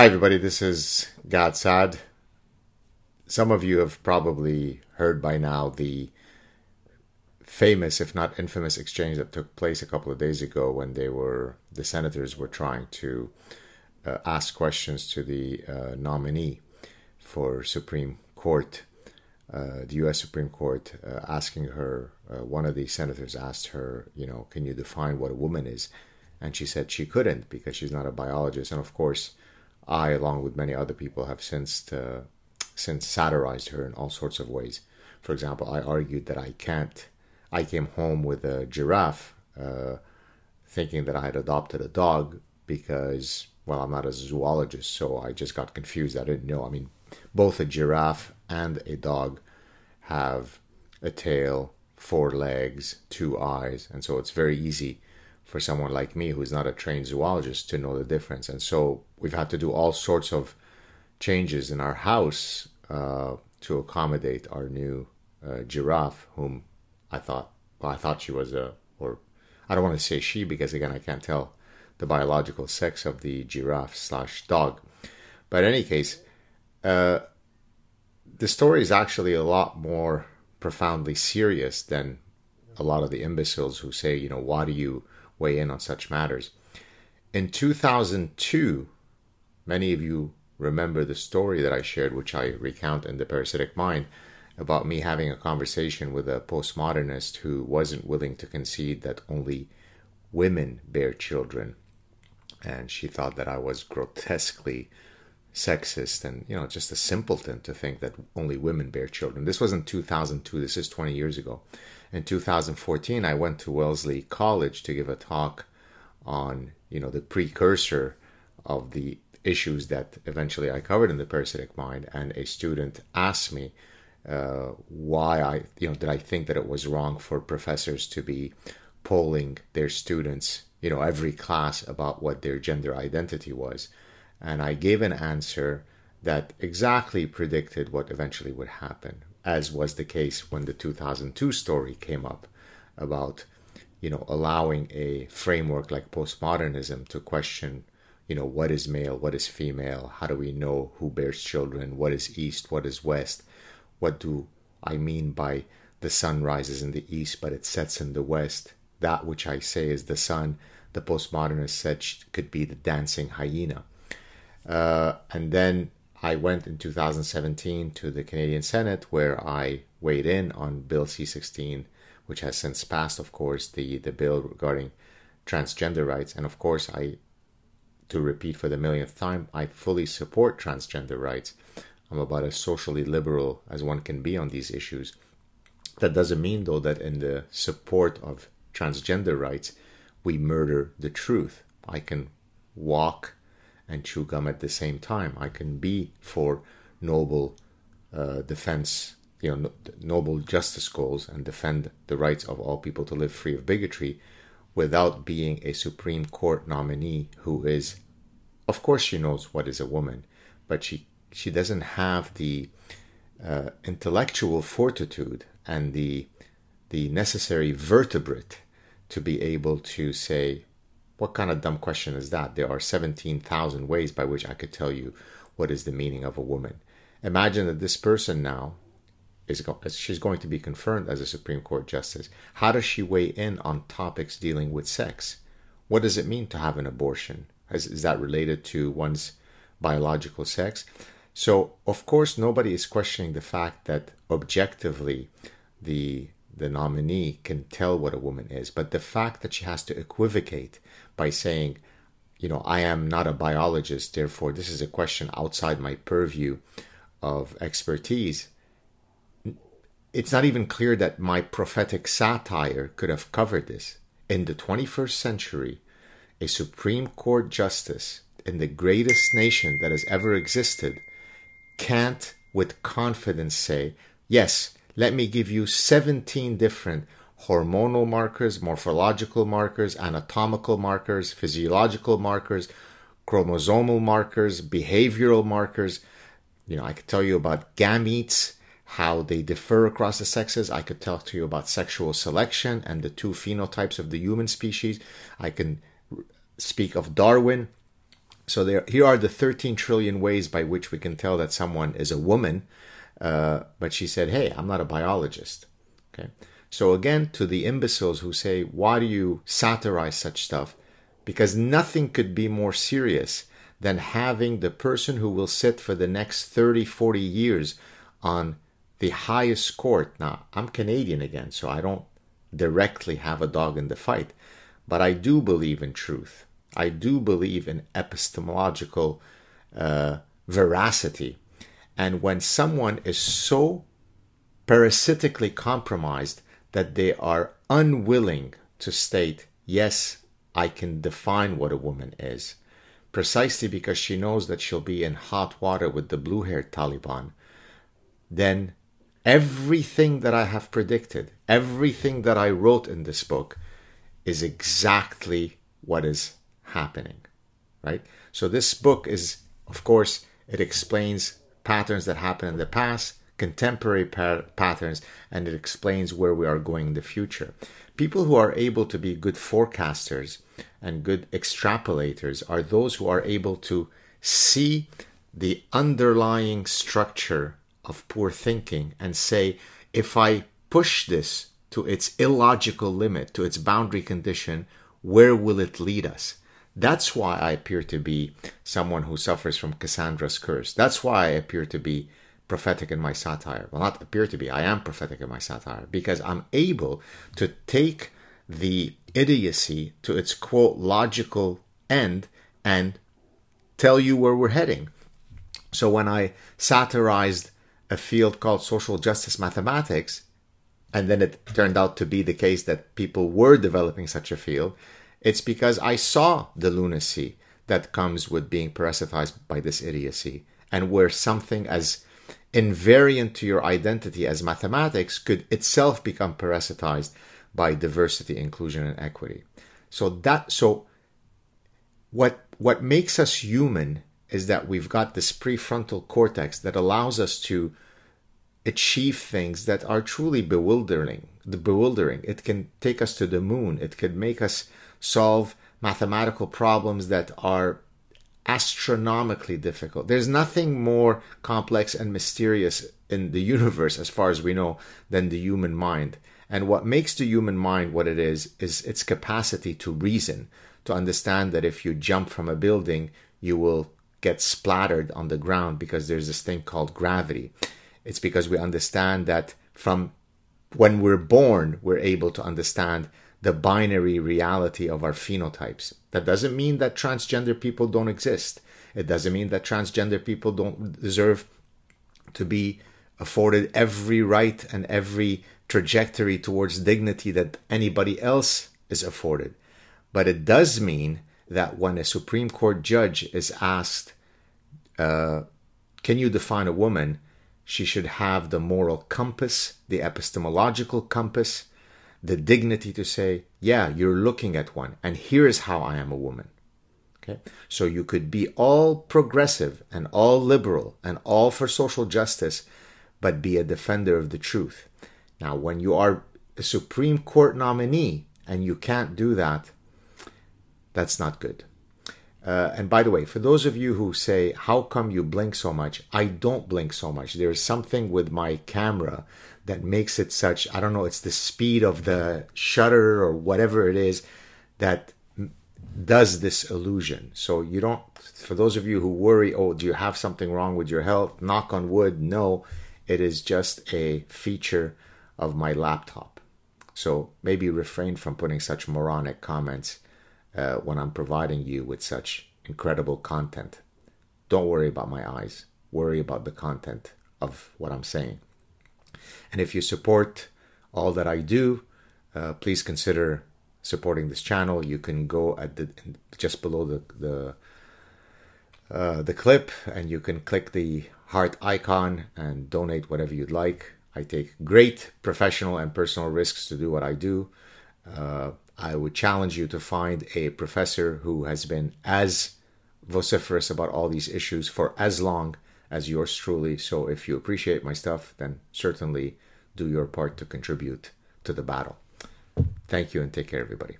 Hi, everybody. This is Gad Saad. Some of you have probably heard by now the famous, if not infamous, exchange that took place a couple of days ago when they were the senators were trying to uh, ask questions to the uh, nominee for Supreme Court, uh, the U.S. Supreme Court, uh, asking her. Uh, one of the senators asked her, you know, can you define what a woman is? And she said she couldn't because she's not a biologist. And of course, I, along with many other people, have since uh, since satirized her in all sorts of ways. For example, I argued that I can't. I came home with a giraffe, uh, thinking that I had adopted a dog because, well, I'm not a zoologist, so I just got confused. I didn't know. I mean, both a giraffe and a dog have a tail, four legs, two eyes, and so it's very easy for someone like me who's not a trained zoologist to know the difference. And so we've had to do all sorts of changes in our house uh, to accommodate our new uh, giraffe, whom I thought, well, I thought she was a, or I don't want to say she because again, I can't tell the biological sex of the giraffe slash dog. But in any case, uh, the story is actually a lot more profoundly serious than a lot of the imbeciles who say, you know, why do you weigh in on such matters. In 2002, many of you remember the story that I shared, which I recount in The Parasitic Mind, about me having a conversation with a postmodernist who wasn't willing to concede that only women bear children. And she thought that I was grotesquely sexist and, you know, just a simpleton to think that only women bear children. This wasn't 2002, this is 20 years ago in 2014, I went to Wellesley College to give a talk on, you know, the precursor of the issues that eventually I covered in the parasitic mind. And a student asked me uh, why I, you know, did I think that it was wrong for professors to be polling their students, you know, every class about what their gender identity was. And I gave an answer that exactly predicted what eventually would happen as was the case when the 2002 story came up about you know allowing a framework like postmodernism to question you know what is male what is female how do we know who bears children what is east what is west what do i mean by the sun rises in the east but it sets in the west. That which i say is the sun the postmodernist said could be the dancing hyena uh, and then I went in 2017 to the Canadian Senate where I weighed in on Bill C 16, which has since passed, of course, the, the bill regarding transgender rights. And of course, I, to repeat for the millionth time, I fully support transgender rights. I'm about as socially liberal as one can be on these issues. That doesn't mean, though, that in the support of transgender rights, we murder the truth. I can walk and chew gum at the same time. I can be for noble uh, defense, you know, noble justice goals and defend the rights of all people to live free of bigotry without being a Supreme Court nominee who is, of course, she knows what is a woman, but she, she doesn't have the uh, intellectual fortitude and the, the necessary vertebrate to be able to say, what kind of dumb question is that? There are 17,000 ways by which I could tell you what is the meaning of a woman. Imagine that this person now is go- she's going to be confirmed as a Supreme Court justice. How does she weigh in on topics dealing with sex? What does it mean to have an abortion? Is, is that related to one's biological sex? So, of course, nobody is questioning the fact that objectively the the nominee can tell what a woman is, but the fact that she has to equivocate by saying, you know, I am not a biologist, therefore this is a question outside my purview of expertise. It's not even clear that my prophetic satire could have covered this. In the 21st century, a Supreme Court justice in the greatest nation that has ever existed can't with confidence say, yes, let me give you 17 different hormonal markers, morphological markers, anatomical markers, physiological markers, chromosomal markers, behavioral markers. You know, I could tell you about gametes, how they differ across the sexes. I could talk to you about sexual selection and the two phenotypes of the human species. I can speak of Darwin. So there, here are the 13 trillion ways by which we can tell that someone is a woman. Uh, but she said, "Hey, I'm not a biologist." Okay. So again, to the imbeciles who say, "Why do you satirize such stuff?" Because nothing could be more serious than having the person who will sit for the next 30, 40 years on the highest court. Now, I'm Canadian again, so I don't directly have a dog in the fight, but I do believe in truth. I do believe in epistemological uh, veracity. And when someone is so parasitically compromised that they are unwilling to state, yes, I can define what a woman is, precisely because she knows that she'll be in hot water with the blue haired Taliban, then everything that I have predicted, everything that I wrote in this book, is exactly what is happening. Right? So, this book is, of course, it explains patterns that happen in the past, contemporary pa- patterns, and it explains where we are going in the future. People who are able to be good forecasters and good extrapolators are those who are able to see the underlying structure of poor thinking and say, if I push this to its illogical limit, to its boundary condition, where will it lead us? That's why I appear to be someone who suffers from Cassandra's curse. That's why I appear to be prophetic in my satire. Well, not appear to be, I am prophetic in my satire because I'm able to take the idiocy to its quote logical end and tell you where we're heading. So when I satirized a field called social justice mathematics, and then it turned out to be the case that people were developing such a field, it's because I saw the lunacy that comes with being parasitized by this idiocy, and where something as invariant to your identity as mathematics could itself become parasitized by diversity, inclusion, and equity. So that so what what makes us human is that we've got this prefrontal cortex that allows us to achieve things that are truly bewildering. The bewildering. It can take us to the moon. It could make us solve mathematical problems that are astronomically difficult. There's nothing more complex and mysterious in the universe, as far as we know, than the human mind. And what makes the human mind what it is, is its capacity to reason, to understand that if you jump from a building, you will get splattered on the ground because there's this thing called gravity. It's because we understand that from when we're born, we're able to understand the binary reality of our phenotypes. That doesn't mean that transgender people don't exist. It doesn't mean that transgender people don't deserve to be afforded every right and every trajectory towards dignity that anybody else is afforded. But it does mean that when a Supreme Court judge is asked, uh, Can you define a woman? she should have the moral compass, the epistemological compass, the dignity to say, yeah, you're looking at one, and here's how I am a woman. Okay? So you could be all progressive and all liberal and all for social justice, but be a defender of the truth. Now, when you are a Supreme Court nominee and you can't do that, that's not good. Uh, and by the way, for those of you who say, How come you blink so much? I don't blink so much. There's something with my camera that makes it such, I don't know, it's the speed of the shutter or whatever it is that does this illusion. So you don't, for those of you who worry, oh, do you have something wrong with your health? Knock on wood, no. It is just a feature of my laptop. So maybe refrain from putting such moronic comments uh, when I'm providing you with such incredible content. Don't worry about my eyes, worry about the content of what I'm saying. And if you support all that I do, uh, please consider supporting this channel. You can go at the just below the the uh, the clip, and you can click the heart icon and donate whatever you'd like. I take great professional and personal risks to do what I do. Uh, I would challenge you to find a professor who has been as vociferous about all these issues for as long as yours truly. So if you appreciate my stuff, then certainly do your part to contribute to the battle. Thank you and take care, everybody.